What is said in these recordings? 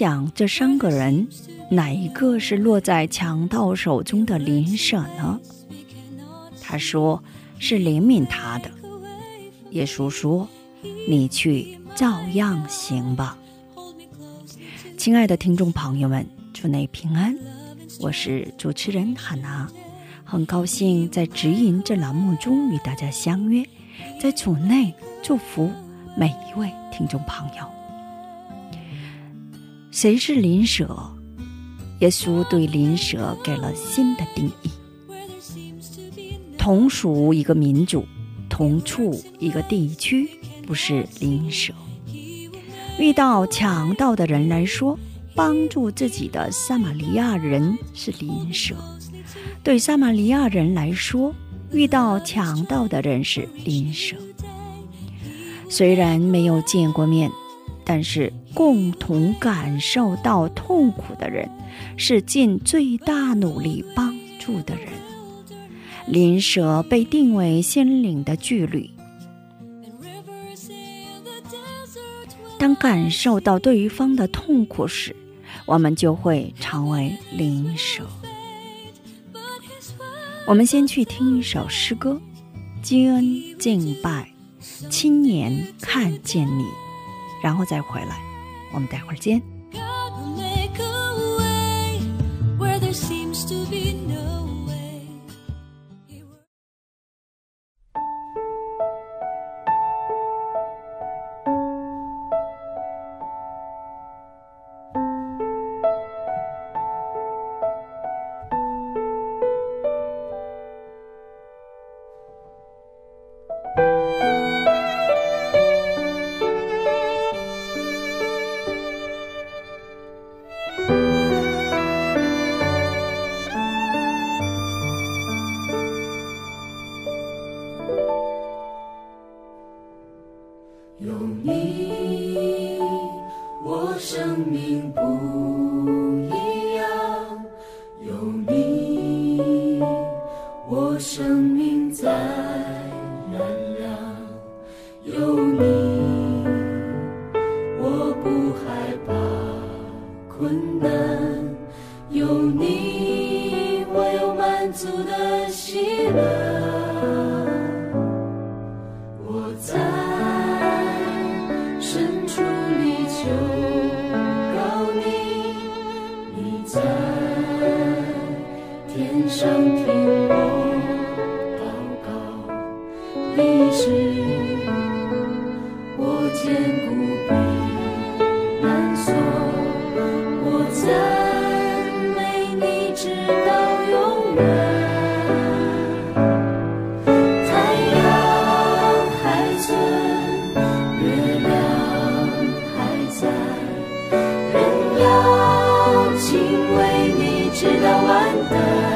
想，这三个人哪一个是落在强盗手中的邻舍呢？他说是怜悯他的。耶稣说：“你去照样行吧。”亲爱的听众朋友们，祝你平安。我是主持人海娜，很高兴在指引这栏目中与大家相约，在主内祝福每一位听众朋友。谁是邻舍？耶稣对邻舍给了新的定义：同属一个民族、同处一个地区，不是邻舍。遇到强盗的人来说，帮助自己的撒玛利亚人是邻舍；对撒玛利亚人来说，遇到强盗的人是邻舍。虽然没有见过面。但是，共同感受到痛苦的人，是尽最大努力帮助的人。邻舍被定为心灵的距离。当感受到对方的痛苦时，我们就会成为邻舍。我们先去听一首诗歌，《基恩敬拜》，亲眼看见你。然后再回来，我们待会儿见。有你，Lord.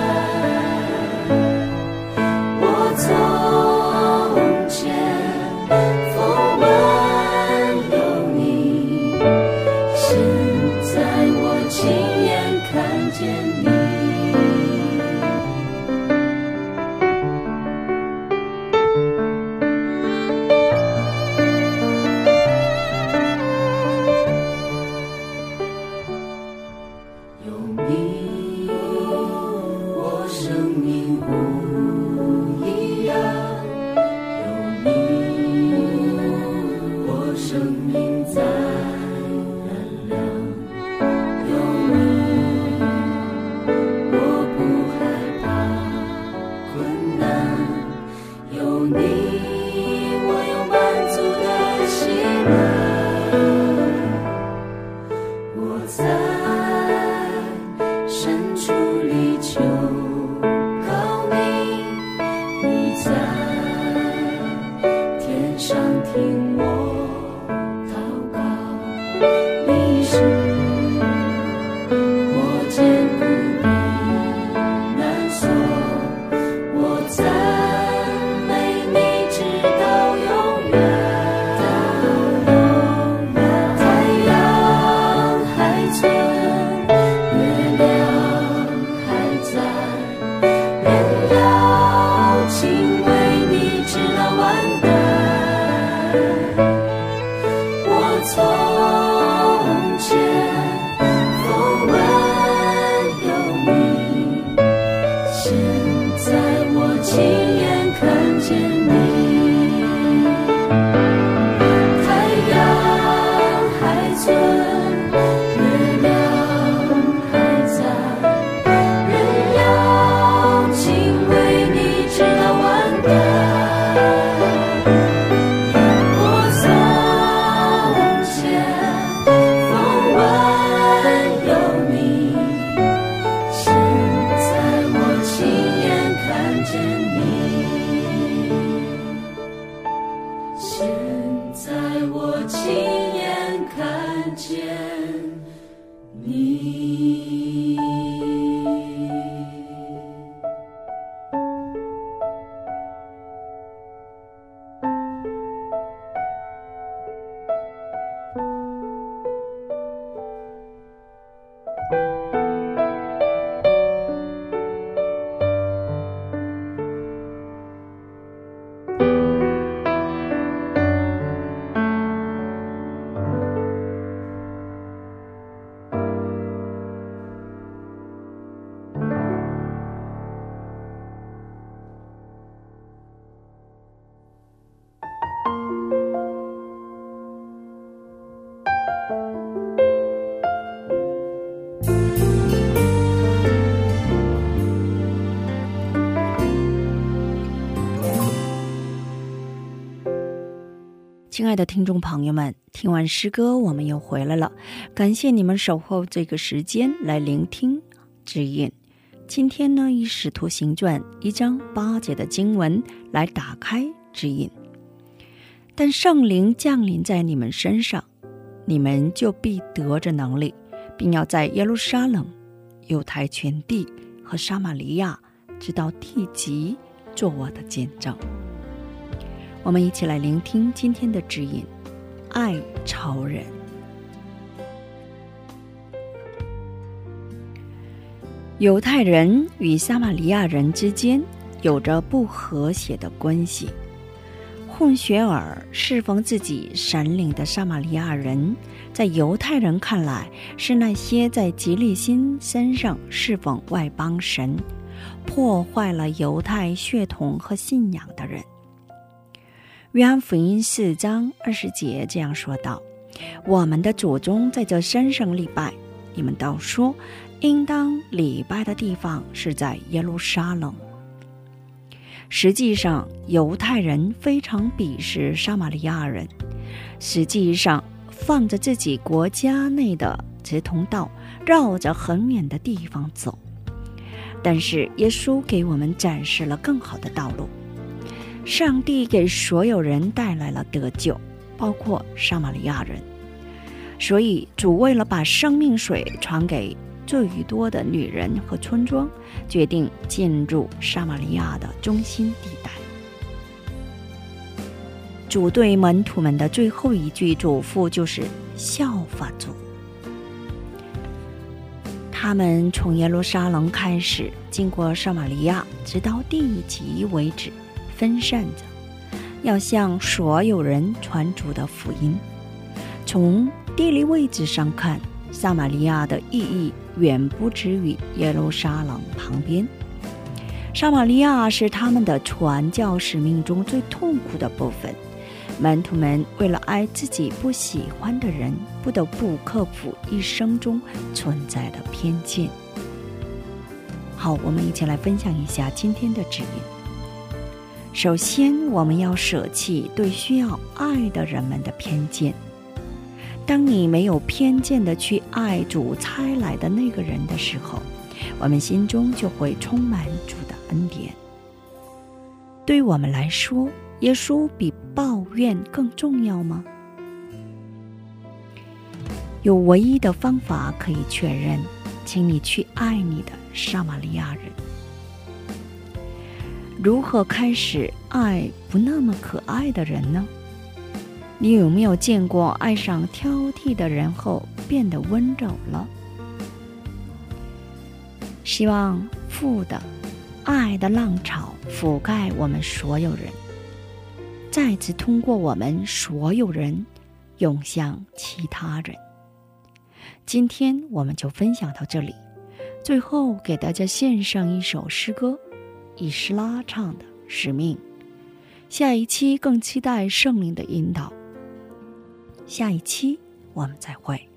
亲爱的听众朋友们，听完诗歌，我们又回来了。感谢你们守候这个时间来聆听指引。今天呢，以《使徒行传》一章八节的经文来打开指引。但圣灵降临在你们身上，你们就必得着能力，并要在耶路撒冷、犹太全地和撒玛利亚，直到地极，做我的见证。我们一起来聆听今天的指引：爱超人。犹太人与撒玛利亚人之间有着不和谐的关系。混血儿侍奉自己神灵的撒玛利亚人，在犹太人看来是那些在吉利心山上侍奉外邦神、破坏了犹太血统和信仰的人。约翰福音四章二十节这样说道：“我们的祖宗在这山上礼拜，你们倒说，应当礼拜的地方是在耶路撒冷。实际上，犹太人非常鄙视撒玛利亚人，实际上放着自己国家内的直通道，绕着很远的地方走。但是，耶稣给我们展示了更好的道路。”上帝给所有人带来了得救，包括撒玛利亚人。所以主为了把生命水传给最多的女人和村庄，决定进入撒玛利亚的中心地带。主对门徒们的最后一句嘱咐就是效法主。他们从耶路撒冷开始，经过撒玛利亚，直到地极为止。分散着，要向所有人传主的福音。从地理位置上看，撒玛利亚的意义远不止于耶路撒冷旁边。撒玛利亚是他们的传教使命中最痛苦的部分。门徒们为了爱自己不喜欢的人，不得不克服一生中存在的偏见。好，我们一起来分享一下今天的指引。首先，我们要舍弃对需要爱的人们的偏见。当你没有偏见的去爱主差来的那个人的时候，我们心中就会充满主的恩典。对我们来说，耶稣比抱怨更重要吗？有唯一的方法可以确认，请你去爱你的撒玛利亚人。如何开始爱不那么可爱的人呢？你有没有见过爱上挑剔的人后变得温柔了？希望父的爱的浪潮覆盖我们所有人，再次通过我们所有人涌向其他人。今天我们就分享到这里，最后给大家献上一首诗歌，以诗拉唱的《使命》。下一期更期待圣灵的引导。下一期我们再会。